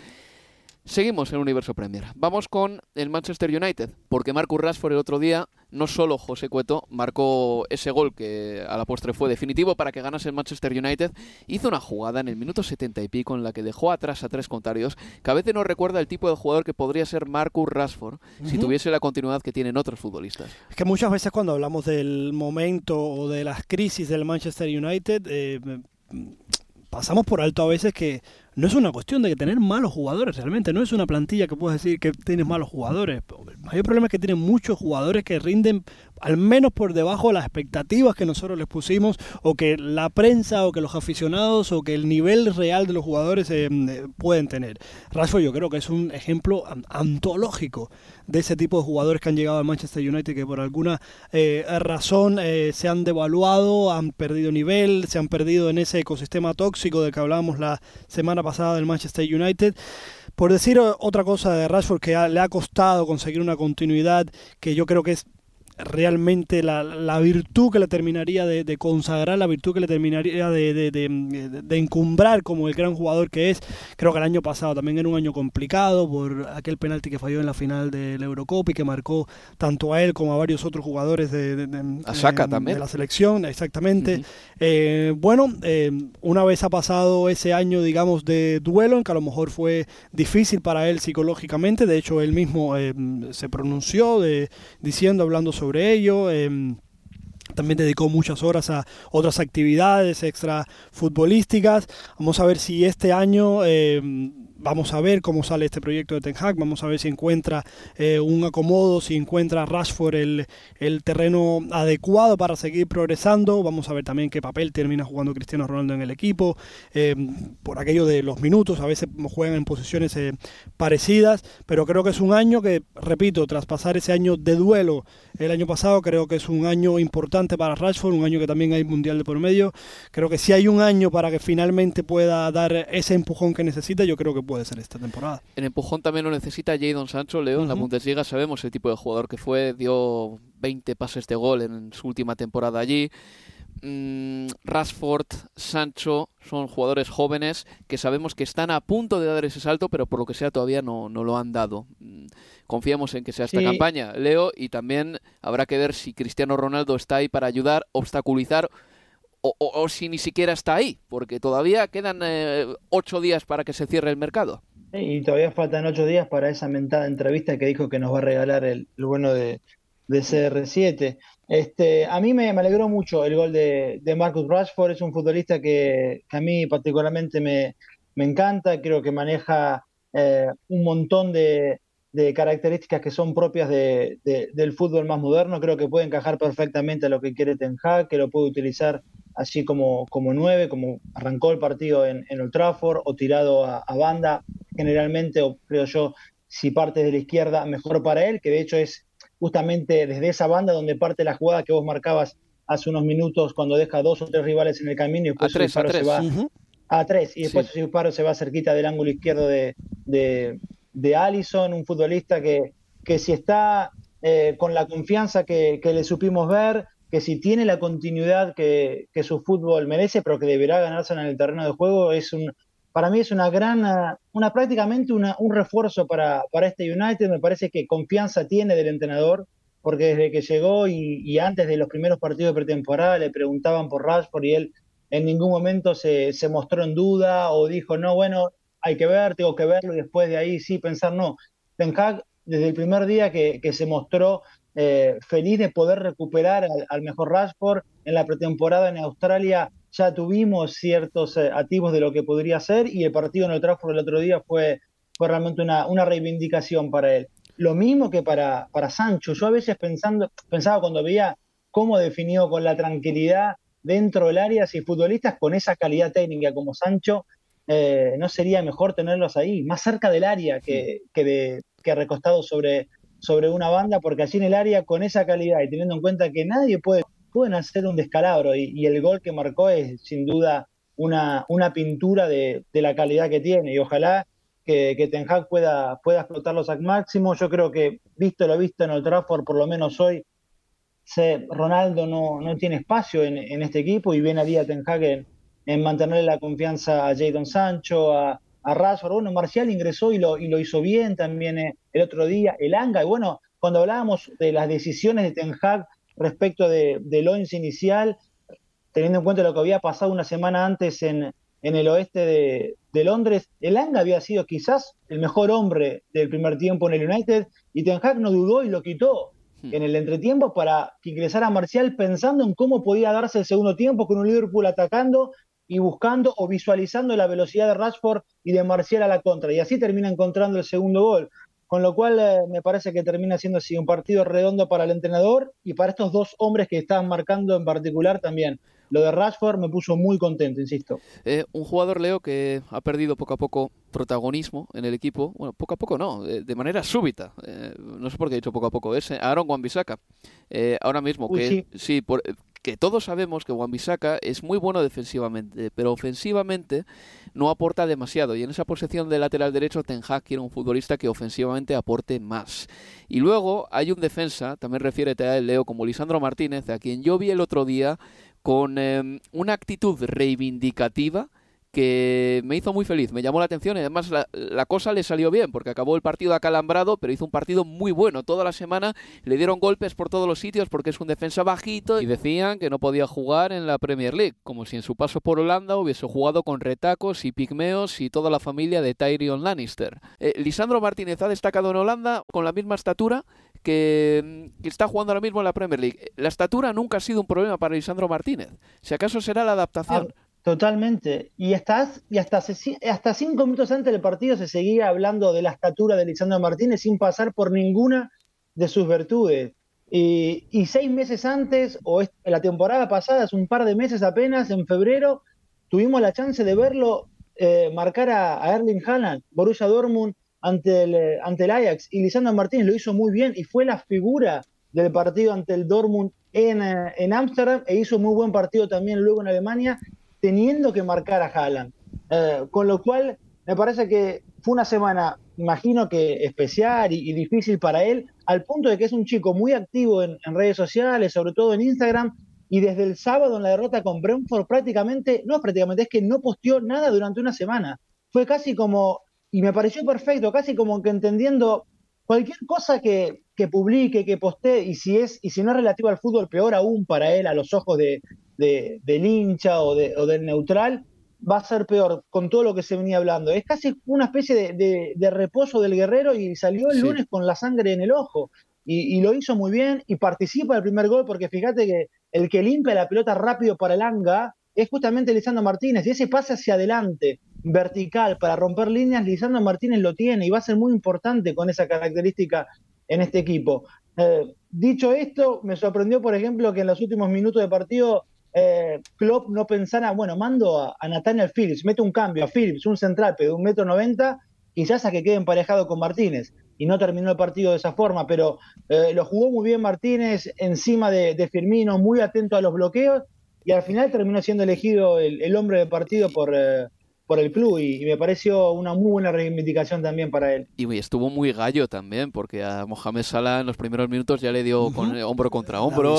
Seguimos en Universo Premier. Vamos con el Manchester United, porque Marcus Rashford el otro día, no solo José Cueto, marcó ese gol que a la postre fue definitivo para que ganase el Manchester United, hizo una jugada en el minuto 70 y pico en la que dejó atrás a tres contrarios, que a veces nos recuerda el tipo de jugador que podría ser Marcus Rashford si tuviese la continuidad que tienen otros futbolistas. Es que muchas veces cuando hablamos del momento o de las crisis del Manchester United, eh, pasamos por alto a veces que no es una cuestión de que tener malos jugadores realmente, no es una plantilla que puedes decir que tienes malos jugadores. El mayor problema es que tienen muchos jugadores que rinden al menos por debajo de las expectativas que nosotros les pusimos o que la prensa o que los aficionados o que el nivel real de los jugadores eh, pueden tener. Rashford yo creo que es un ejemplo antológico de ese tipo de jugadores que han llegado al Manchester United que por alguna eh, razón eh, se han devaluado, han perdido nivel, se han perdido en ese ecosistema tóxico del que hablábamos la semana pasada del Manchester United. Por decir otra cosa de Rashford que le ha costado conseguir una continuidad que yo creo que es realmente la, la, virtud que le terminaría de, consagrar, la virtud que le terminaría de, de, encumbrar como el gran jugador que es. Creo que el año pasado también era un año complicado por aquel penalti que falló en la final del Eurocopa y que marcó tanto a él como a varios otros jugadores de, también. la selección, exactamente. Eh, bueno, eh, una vez ha pasado ese año, digamos, de duelo, en que a lo mejor fue difícil para él psicológicamente, de hecho él mismo eh, se pronunció diciendo, hablando sobre sobre ello. Em, también dedicó muchas horas a otras actividades extra futbolísticas. Vamos a ver si este año em, Vamos a ver cómo sale este proyecto de Ten Hag, vamos a ver si encuentra eh, un acomodo, si encuentra Rashford el, el terreno adecuado para seguir progresando. Vamos a ver también qué papel termina jugando Cristiano Ronaldo en el equipo. Eh, por aquello de los minutos, a veces juegan en posiciones eh, parecidas, pero creo que es un año que, repito, tras pasar ese año de duelo el año pasado, creo que es un año importante para Rashford, un año que también hay mundial de por medio. Creo que si hay un año para que finalmente pueda dar ese empujón que necesita, yo creo que puede puede ser esta temporada. El empujón también lo necesita Jadon Sancho, Leo. En la Bundesliga sabemos el tipo de jugador que fue, dio 20 pases de gol en su última temporada allí. Mm, Rashford, Sancho son jugadores jóvenes que sabemos que están a punto de dar ese salto, pero por lo que sea todavía no, no lo han dado. Mm, confiamos en que sea esta campaña, Leo, y también habrá que ver si Cristiano Ronaldo está ahí para ayudar, obstaculizar o, si ni siquiera está ahí, porque todavía quedan eh, ocho días para que se cierre el mercado. Y todavía faltan ocho días para esa mentada entrevista que dijo que nos va a regalar el, bueno de, CR7. Este, a mí me, alegró mucho el gol de, Marcus Rashford, es un futbolista que, a mí particularmente me, encanta, creo que maneja eh, un montón de, características que son propias del fútbol más moderno, creo que puede encajar perfectamente a lo que quiere Ten Hag, que lo puede utilizar así como, como nueve, como arrancó el partido en, en Old Trafford o tirado a, banda, generalmente, o creo yo, si parte de la izquierda, mejor para él, que de hecho es justamente desde esa banda donde parte la jugada que vos marcabas hace unos minutos cuando deja dos o tres rivales en el camino y después a tres, se va a tres y después su disparo se va cerquita del ángulo izquierdo de, de, Allison, un futbolista que, que si está eh, con la confianza que, que, le supimos ver, que si tiene la continuidad que, su fútbol merece, pero que deberá ganarse en el terreno de juego, es un, para mí es una gran, una prácticamente una, un refuerzo para, para este United. Me parece que confianza tiene del entrenador, porque desde que llegó y, antes de los primeros partidos de pretemporada le preguntaban por Rashford y él en ningún momento se, se mostró en duda o dijo, no, bueno, hay que ver, tengo que verlo y después de ahí sí pensar, no. Ten Hag, desde el primer día que, que se mostró eh, feliz de poder recuperar al, mejor Rashford. En la pretemporada en Australia ya tuvimos ciertos eh, activos de lo que podría ser y el partido en el Trafford el otro día fue, fue realmente una, una reivindicación para él. Lo mismo que para, para Sancho. Yo a veces pensando, pensaba cuando veía cómo definió con la tranquilidad dentro del área, si futbolistas con esa calidad técnica como Sancho, eh, ¿no sería mejor tenerlos ahí, más cerca del área que, que, de, que recostados sobre, sobre una banda, porque allí en el área, con esa calidad y teniendo en cuenta que nadie puede pueden hacer un descalabro, y, el gol que marcó es sin duda una, una pintura de, la calidad que tiene, y ojalá que, que Ten Hag pueda, pueda explotarlos al máximo. Yo creo que, visto lo visto en el Trafford, por lo menos hoy, Ronaldo no, no tiene espacio en, en, este equipo y viene a día Ten Hag en, en mantenerle la confianza a Jadon Sancho, a, a Rashford. Bueno, Marcial ingresó y lo, y lo hizo bien también eh, el otro día, el Anga. Y bueno, cuando hablábamos de las decisiones de Ten Hag respecto de, del once inicial, teniendo en cuenta lo que había pasado una semana antes en, en el oeste de, de, Londres, el Anga había sido quizás el mejor hombre del primer tiempo en el United y Ten Hag no dudó y lo quitó hmm. en el entretiempo para que ingresara Marcial pensando en cómo podía darse el segundo tiempo con un Liverpool atacando y buscando o visualizando la velocidad de Rashford y de Marcial a la contra. Y así termina encontrando el segundo gol. con lo cual eh, me parece que termina siendo así un partido redondo para el entrenador y para estos dos hombres que estaban marcando en particular también. Lo de Rashford me puso muy contento, insisto. Eh, un jugador, Leo, que ha perdido poco a poco protagonismo en el equipo. Bueno, poco a poco no, de, manera súbita. Eh, no sé por qué he dicho poco a poco. Es Aaron Wan-Bissaka. ahora mismo, que sí, por, que todos sabemos que Wan-Bissaka es muy bueno defensivamente, pero ofensivamente no aporta demasiado. Y en esa posición de lateral derecho, Ten Hag quiere un futbolista que ofensivamente aporte más. Y luego hay un defensa, también refiérete a él, Leo, como Lisandro Martínez, a quien yo vi el otro día con em, una actitud reivindicativa que me hizo muy feliz, me llamó la atención y además la, cosa le salió bien porque acabó el partido acalambrado, pero hizo un partido muy bueno. Toda la semana le dieron golpes por todos los sitios porque es un defensa bajito y decían que no podía jugar en la Premier League, como si en su paso por Holanda hubiese jugado con retacos y pigmeos y toda la familia de Tyrion Lannister. Eh, Lisandro Martínez ha destacado en Holanda con la misma estatura que, que, está jugando ahora mismo en la Premier League. La estatura nunca ha sido un problema para Lisandro Martínez. Si acaso será la adaptación. Ah, Totalmente. Y hasta, y hasta, hasta cinco minutos antes del partido se seguía hablando de la estatura de Lisandro Martínez sin pasar por ninguna de sus virtudes. Y, seis meses antes, o en la temporada pasada, hace un par de meses apenas, en febrero, tuvimos la chance de verlo eh, marcar a, Erling Haaland, Borussia Dortmund, ante el, ante el Ajax. Y Lisandro Martínez lo hizo muy bien y fue la figura del partido ante el Dortmund en eh, Ámsterdam e hizo muy buen partido también luego en Alemania teniendo que marcar a Haaland. Eh, con lo cual, me parece que fue una semana, imagino que especial y, difícil para él, al punto de que es un chico muy activo en, redes sociales, sobre todo en Instagram, y desde el sábado en la derrota con Brentford prácticamente, no prácticamente, es que no posteó nada durante una semana. Fue casi como, y me pareció perfecto, casi como que entendiendo cualquier cosa que, que publique, que postee, y si es, y si no es relativo al fútbol, peor aún para él, a los ojos de, de, del hincha o, de, o, del neutral, va a ser peor con todo lo que se venía hablando. Es casi una especie de, de reposo del guerrero y salió el lunes con la sangre en el ojo. Y, lo hizo muy bien y participa del primer gol porque fíjate que el que limpia la pelota rápido para el anga es justamente Lisandro Martínez y ese pase hacia adelante vertical para romper líneas, Lisandro Martínez lo tiene y va a ser muy importante con esa característica en este equipo. Eh, dicho esto, me sorprendió, por ejemplo, que en los últimos minutos de partido eh, Klopp no pensara, bueno, mando a, Nathaniel Phillips, mete un cambio a Phillips, un central de un metro noventa, quizás a que quede emparejado con Martínez. Y no terminó el partido de esa forma, pero eh, lo jugó muy bien Martínez encima de, Firmino, muy atento a los bloqueos, y al final terminó siendo elegido el, hombre de partido por, eh, por el club y, me pareció una muy buena reivindicación también para él. Y estuvo muy gallo también, porque a Mohamed Salah en los primeros minutos ya le dio con hombro contra hombro.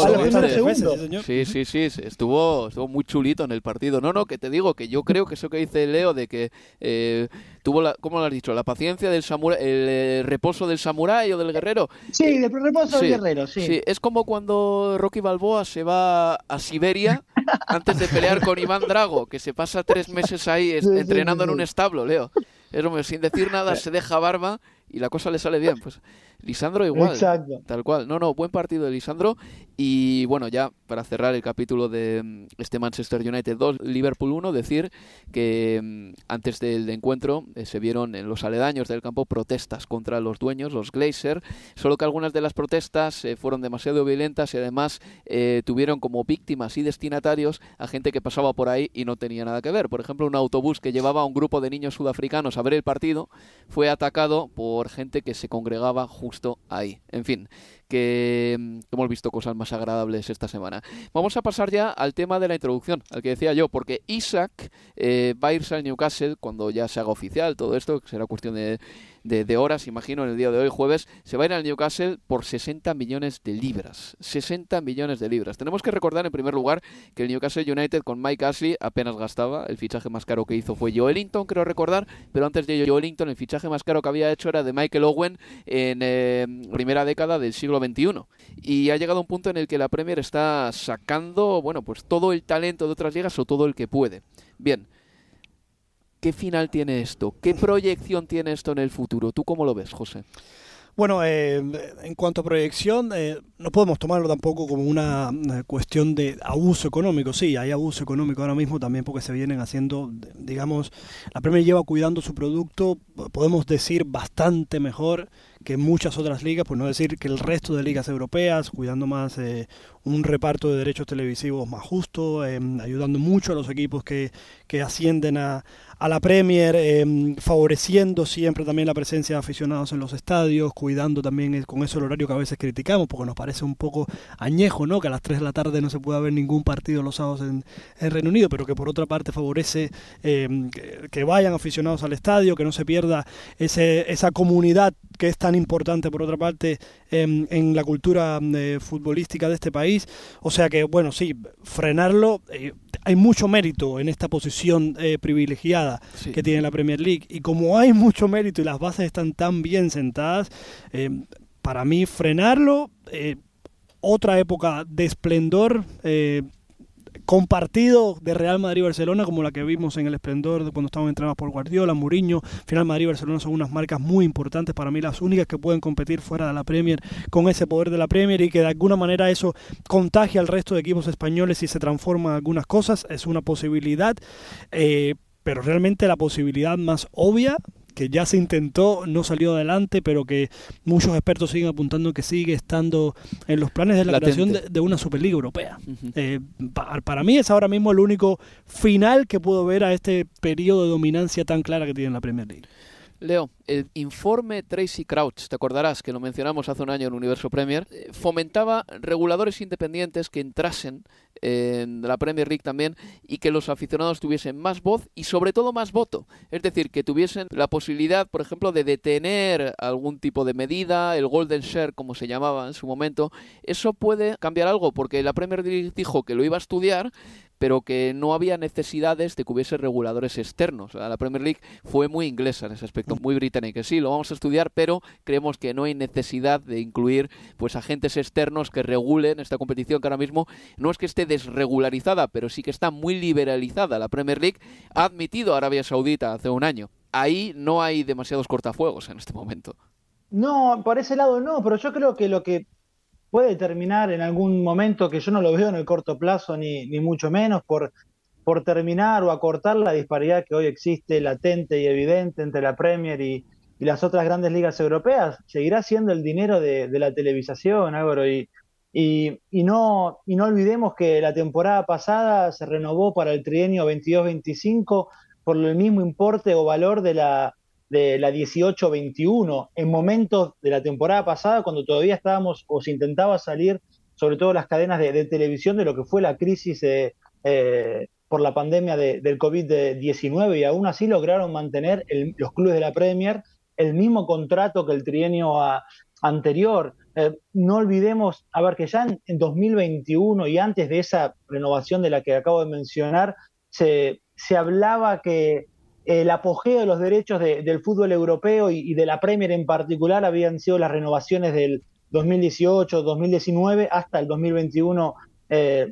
sí, sí, sí, estuvo, estuvo muy chulito en el partido. No, no, que te digo que yo creo que eso que dice Leo de que eh, tuvo, la, ¿cómo lo has dicho? La paciencia del samurái, el eh, reposo del samurái o del guerrero. Sí, el reposo del guerrero, sí. Sí, es como cuando Rocky Balboa se va a Siberia antes de pelear con Iván Drago, que se pasa tres meses ahí entrenando en un establo, Leo. Es, sin decir nada se deja barba y la cosa le sale bien. Pues Lisandro igual. Tal cual. No, no, buen partido de Lisandro. Y bueno, ya para cerrar el capítulo de mm, este Manchester United 2, Liverpool 1, decir que mm, antes del encuentro eh, se vieron en los aledaños del campo protestas contra los dueños, los Glazer, solo que algunas de las protestas eh, fueron demasiado violentas y además eh, tuvieron como víctimas y destinatarios a gente que pasaba por ahí y no tenía nada que ver. Por ejemplo, un autobús que llevaba a un grupo de niños sudafricanos a ver el partido fue atacado por gente que se congregaba justo ahí. En fin, que mm, hemos visto cosas más agradables esta semana. Vamos a pasar ya al tema de la introducción, al que decía yo, porque Isaac eh, va a irse al Newcastle cuando ya se haga oficial todo esto, que será cuestión de de, horas, imagino, en el día de hoy, jueves, se va a ir al Newcastle por 60 millones de libras. 60 millones de libras. Tenemos que recordar, en primer lugar, que el Newcastle United con Mike Ashley apenas gastaba. El fichaje más caro que hizo fue Joelinton, creo recordar, pero antes de Joelinton, el fichaje más caro que había hecho era de Michael Owen en eh, primera década del siglo XXI. Y ha llegado un punto en el que la Premier está sacando, bueno, pues todo el talento de otras ligas o todo el que puede. Bien, ¿Qué final tiene esto? ¿Qué proyección tiene esto en el futuro? ¿Tú cómo lo ves, José? Bueno, eh, en cuanto a proyección, eh, no podemos tomarlo tampoco como una, cuestión de abuso económico. Sí, hay abuso económico ahora mismo también porque se vienen haciendo, digamos, la Premier lleva cuidando su producto, podemos decir, bastante mejor que muchas otras ligas, por no decir que el resto de ligas europeas, cuidando más eh, un reparto de derechos televisivos más justo, eh, ayudando mucho a los equipos que, que ascienden a, a la Premier, eh, favoreciendo siempre también la presencia de aficionados en los estadios, cuidando también con eso el horario que a veces criticamos, porque nos parece un poco añejo, ¿no? Que a las 3 de la tarde no se pueda ver ningún partido los sábados en, el Reino Unido, pero que por otra parte favorece que, que, vayan aficionados al estadio, que no se pierda ese, esa comunidad que es tan importante por otra parte en, la cultura eh, futbolística de este país. O sea que, bueno, sí, frenarlo, eh, hay mucho mérito en esta posición eh, privilegiada que tiene la Premier League. Y como hay mucho mérito y las bases están tan bien sentadas, para mí frenarlo, otra época de esplendor compartido de Real Madrid-Barcelona, como la que vimos en el esplendor de cuando estaban entrenados por Guardiola, Mourinho. Final Madrid-Barcelona son unas marcas muy importantes para mí, las únicas que pueden competir fuera de la Premier con ese poder de la Premier y que de alguna manera eso contagia al resto de equipos españoles y se transforma en algunas cosas. Es una posibilidad. Eh, pero realmente la posibilidad más obvia que ya se intentó, no salió adelante, pero que muchos expertos siguen apuntando que sigue estando en los planes de la creación de, una Superliga Europea. Eh, para mí es ahora mismo el único final que puedo ver a este periodo de dominancia tan clara que tiene la Premier League. Leo, el informe Tracy Crouch, te acordarás que lo mencionamos hace un año en Universo Premier, eh, fomentaba reguladores independientes que entrasen en la Premier League también y que los aficionados tuviesen más voz y sobre todo más voto. Es decir, que tuviesen la posibilidad, por ejemplo, de detener algún tipo de medida, el Golden Share, como se llamaba en su momento. Eso puede cambiar algo porque la Premier League dijo que lo iba a estudiar, pero que no había necesidades de que hubiese reguladores externos. La Premier League fue muy inglesa en ese aspecto, muy británica. Sí, lo vamos a estudiar, pero creemos que no hay necesidad de incluir pues agentes externos que regulen esta competición que ahora mismo no es que esté desregularizada, pero sí que está muy liberalizada. La Premier League ha admitido a Arabia Saudita hace un año. Ahí no hay demasiados cortafuegos en este momento. No, por ese lado no, pero yo creo que lo que puede terminar en algún momento, que yo no lo veo en el corto plazo ni, ni mucho menos, por, por terminar o acortar la disparidad que hoy existe latente y evidente entre la Premier y, las otras grandes ligas europeas, seguirá siendo el dinero de, la televisación, Álvaro, y, y, no, y no olvidemos que la temporada pasada se renovó para el trienio 22-25 por el mismo importe o valor de la, de la 18-21, en momentos de la temporada pasada cuando todavía estábamos o se intentaba salir, sobre todo las cadenas de, televisión, de lo que fue la crisis eh, eh, por la pandemia del COVID-19 y aún así lograron mantener los clubes de la Premier el mismo contrato que el trienio anterior. Eh, no olvidemos, a ver, que ya en, 2021 y antes de esa renovación de la que acabo de mencionar, se, se hablaba que el apogeo de los derechos del fútbol europeo y, de la Premier en particular habían sido las renovaciones del 2018, 2019 hasta el 2021,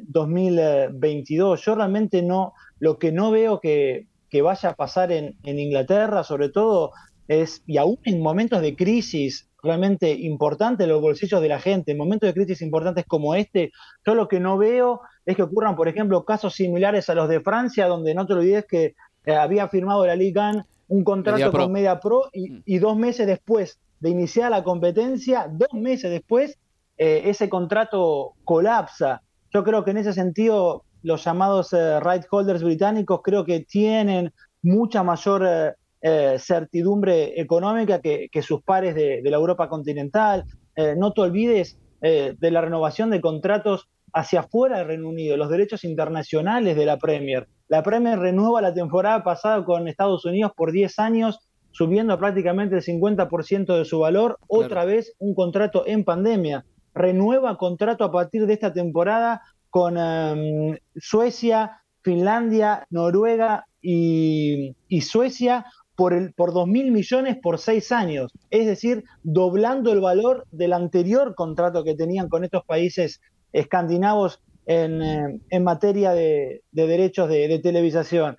2022. Eh, Yo realmente no, lo que no veo que, vaya a pasar en, en Inglaterra, sobre todo, es, y aún en momentos de crisis realmente importante los bolsillos de la gente. En momentos de crisis importantes como este, yo lo que no veo es que ocurran, por ejemplo, casos similares a los de Francia, donde no te olvides que eh, había firmado la Liga un contrato con Media Pro mm. y, dos meses después de iniciar la competencia, dos meses después, eh, ese contrato colapsa. Yo creo que en ese sentido los llamados eh, right holders británicos creo que tienen mucha mayor eh, certidumbre económica que, sus pares de, la Europa continental. No te olvides de la renovación de contratos hacia afuera del Reino Unido, los derechos internacionales de la Premier. La Premier renueva la temporada pasada con Estados Unidos por 10 años, subiendo prácticamente el 50% de su valor, otra vez un contrato en pandemia. Renueva contrato a partir de esta temporada con em, Suecia, Finlandia, Noruega y, y Suecia, por, el, por 2 mil millones por seis años, es decir, doblando el valor del anterior contrato que tenían con estos países escandinavos en, eh, en materia de, derechos de, televisación.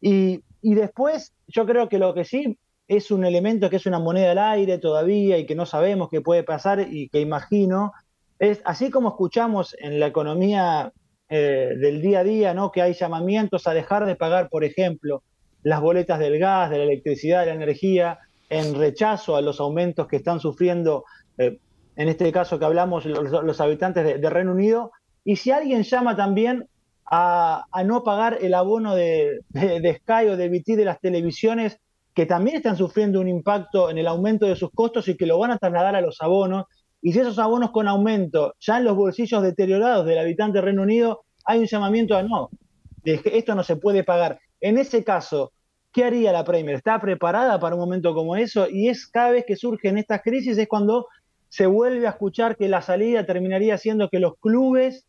Y, y, después, yo creo que lo que sí es un elemento que es una moneda al aire todavía y que no sabemos qué puede pasar y que imagino, es así como escuchamos en la economía eh, del día a día, ¿no? que hay llamamientos a dejar de pagar, por ejemplo, las boletas del gas, de la electricidad, de la energía, en rechazo a los aumentos que están sufriendo, eh, en este caso que hablamos, los, habitantes de, Reino Unido, y si alguien llama también a, no pagar el abono de, Sky o de BT de las televisiones, que también están sufriendo un impacto en el aumento de sus costos y que lo van a trasladar a los abonos, y si esos abonos con aumento ya en los bolsillos deteriorados del habitante de Reino Unido, hay un llamamiento a no, de que esto no se puede pagar. En ese caso, ¿qué haría la Premier? ¿Está preparada para un momento como eso? Y es cada vez que surgen estas crisis es cuando se vuelve a escuchar que la salida terminaría siendo que los clubes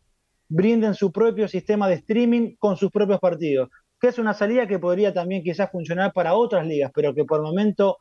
brinden su propio sistema de streaming con sus propios partidos, que es una salida que podría también quizás funcionar para otras ligas, pero que por el momento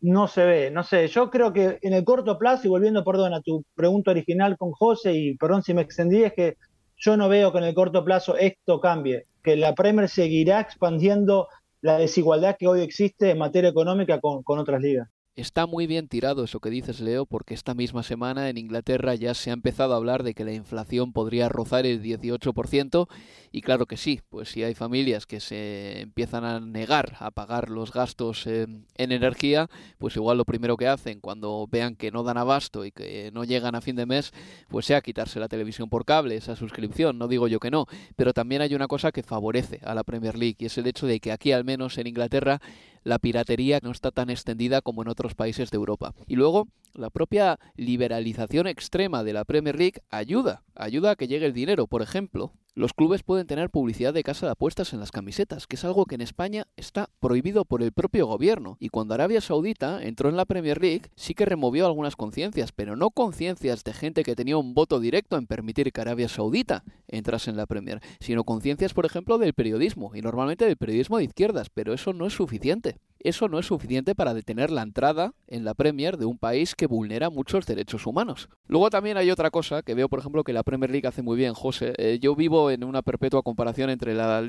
no se ve. No sé, yo creo que en el corto plazo, y volviendo, perdón, a tu pregunta original con José, y perdón si me extendí, es que yo no veo que en el corto plazo esto cambie, que la Premier seguirá expandiendo la desigualdad que hoy existe en materia económica con, con otras ligas. Está muy bien tirado eso que dices, Leo, porque esta misma semana en Inglaterra ya se ha empezado a hablar de que la inflación podría rozar el 18%, y claro que sí, pues si hay familias que se empiezan a negar a pagar los gastos en energía, pues igual lo primero que hacen cuando vean que no dan abasto y que no llegan a fin de mes, pues sea quitarse la televisión por cable, esa suscripción, no digo yo que no, pero también hay una cosa que favorece a la Premier League, y es el hecho de que aquí, al menos en Inglaterra, la piratería no está tan extendida como en otros países de Europa. Y luego, la propia liberalización extrema de la Premier League ayuda, ayuda a que llegue el dinero. Por ejemplo, los clubes pueden tener publicidad de casa de apuestas en las camisetas, que es algo que en España está prohibido por el propio gobierno. Y cuando Arabia Saudita entró en la Premier League, sí que removió algunas conciencias, pero no conciencias de gente que tenía un voto directo en permitir que Arabia Saudita entrase en la Premier, sino conciencias, por ejemplo, del periodismo, y normalmente del periodismo de izquierdas, pero eso no es suficiente eso no es suficiente para detener la entrada en la Premier de un país que vulnera muchos derechos humanos. Luego también hay otra cosa que veo, por ejemplo, que la Premier League hace muy bien, José. Eh, yo vivo en una perpetua comparación entre la,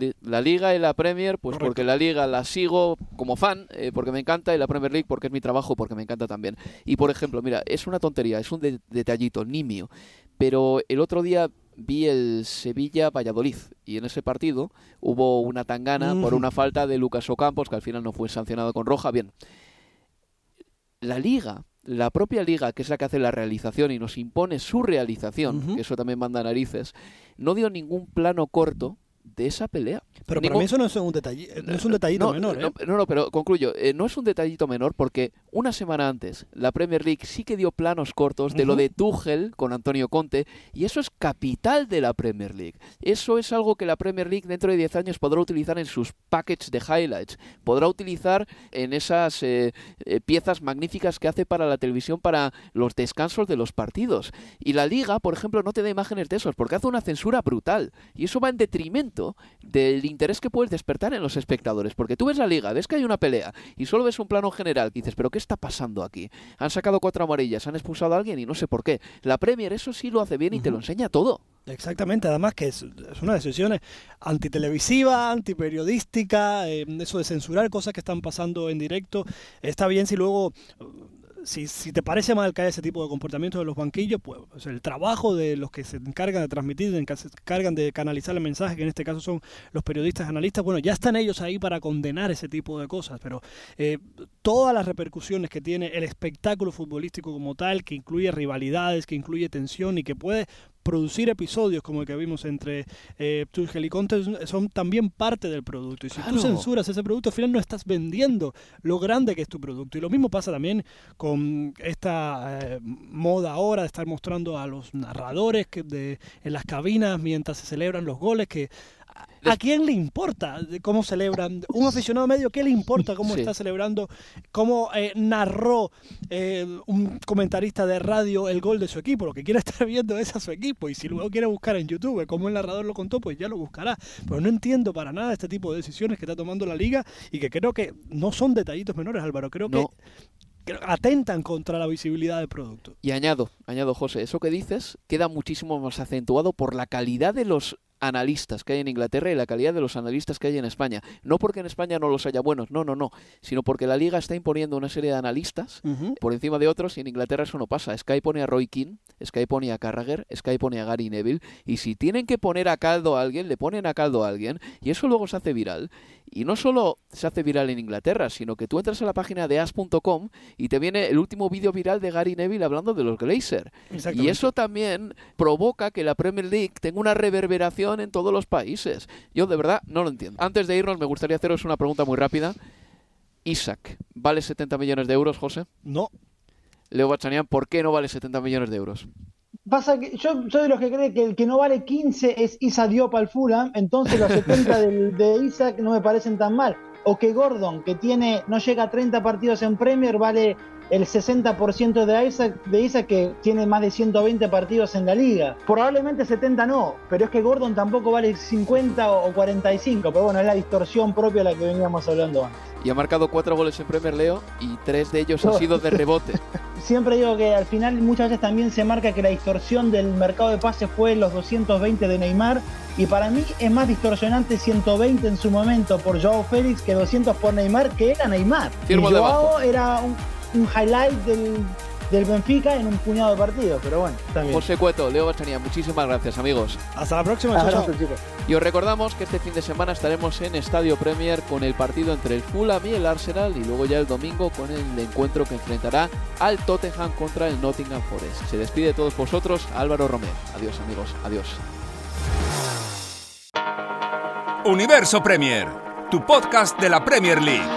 Liga y la Premier, pues porque la Liga la sigo como fan, eh, porque me encanta, y la Premier League porque es mi trabajo, porque me encanta también. Y por ejemplo, mira, es una tontería, es un detallito nimio, pero el otro día vi el Sevilla-Valladolid y en ese partido hubo una tangana por una falta de Lucas Ocampos que al final no fue sancionado con roja. Bien, la liga, la propia liga, que es la que hace la realización y nos impone su realización, que eso también manda narices, no dio ningún plano corto de esa pelea. Pero para mí eso no es un, no es un detallito menor. ¿eh? No, no, pero concluyo. Eh, no es un detallito menor porque una semana antes la Premier League sí que dio planos cortos de lo de Tuchel con Antonio Conte y eso es capital de la Premier League. Eso es algo que la Premier League dentro de 10 años podrá utilizar en sus packets de highlights. Podrá utilizar en esas eh, piezas magníficas que hace para la televisión para los descansos de los partidos. Y la liga, por ejemplo, no te da imágenes de esos porque hace una censura brutal y eso va en detrimento del interés que puedes despertar en los espectadores. Porque tú ves la liga, ves que hay una pelea y solo ves un plano general que dices, pero ¿qué está pasando aquí? Han sacado cuatro amarillas, han expulsado a alguien y no sé por qué. La Premier eso sí lo hace bien y te lo enseña todo. Exactamente, además que es, una decisión antitelevisiva, antiperiodística, eh, eso de censurar cosas que están pasando en directo. Está bien si luego si, si, te parece mal que haya ese tipo de comportamiento de los banquillos, pues el trabajo de los que se encargan de transmitir, de se encargan de canalizar el mensaje, que en este caso son los periodistas analistas, bueno, ya están ellos ahí para condenar ese tipo de cosas, pero eh, todas las repercusiones que tiene el espectáculo futbolístico como tal, que incluye rivalidades, que incluye tensión y que puede producir episodios como el que vimos entre eh, Tuchel y Conte son también parte del producto. Y si tú censuras ese producto, al final no estás vendiendo lo grande que es tu producto. Y lo mismo pasa también con esta eh, moda ahora de estar mostrando a los narradores que de, en las cabinas mientras se celebran los goles, que ¿A quién le importa cómo celebran? Un aficionado medio, ¿qué le importa cómo está celebrando? ¿Cómo eh, narró eh, un comentarista de radio el gol de su equipo? Lo que quiere estar viendo es a su equipo. Y si luego quiere buscar en YouTube cómo el narrador lo contó, pues ya lo buscará. Pero no entiendo para nada este tipo de decisiones que está tomando la liga y que creo que no son detallitos menores, Álvaro. Creo que atentan contra la visibilidad del producto. Y añado, añado José, eso que dices queda muchísimo más acentuado por la calidad de los analistas que hay en Inglaterra y la calidad de los analistas que hay en España. No porque en España no los haya buenos, no, no, no, sino porque la liga está imponiendo una serie de analistas por encima de otros y en Inglaterra eso no pasa. Sky pone a Roy King, Sky pone a Carragher, Sky pone a Gary Neville y si tienen que poner a caldo a alguien, le ponen a caldo a alguien y eso luego se hace viral Y no solo se hace viral en Inglaterra, sino que tú entras a la página de as.com y te viene el último vídeo viral de Gary Neville hablando de los Glazer. Y eso también provoca que la Premier League tenga una reverberación en todos los países. Yo de verdad no lo entiendo. Antes de irnos, me gustaría haceros una pregunta muy rápida. Isaac, ¿vale 70 millones de euros, José? No. Leo Bachanian, ¿por qué no vale 70 millones de euros? Pasa que yo soy de los que cree que el que no vale 15 es Isa Diop al Fulham, entonces los 70 de Isaac no me parecen tan mal. O que Gordon, que tiene no llega a 30 partidos en Premier, vale el 60% de Isaac, de Isaac que tiene más de 120 partidos en la liga. Probablemente 70 no, pero es que Gordon tampoco vale 50 o 45, pero bueno, es la distorsión propia de la que veníamos hablando antes. Y ha marcado cuatro goles en Premier Leo y tres de ellos han sido de rebote. Siempre digo que al final muchas veces también se marca que la distorsión del mercado de pases fue los 220 de Neymar y para mí es más distorsionante 120 en su momento por Joao Félix que 200 por Neymar, que era Neymar. y Joao era un, un highlight del, del Benfica en un puñado de partidos, pero bueno, también. José Cueto, Leo Bachanía, muchísimas gracias amigos. Hasta la próxima, chao, chicos. Y os recordamos que este fin de semana estaremos en Estadio Premier con el partido entre el Fulham y el Arsenal y luego ya el domingo con el encuentro que enfrentará al Tottenham contra el Nottingham Forest. Se despide de todos vosotros Álvaro Romero. Adiós amigos, adiós. Universo Premier, tu podcast de la Premier League.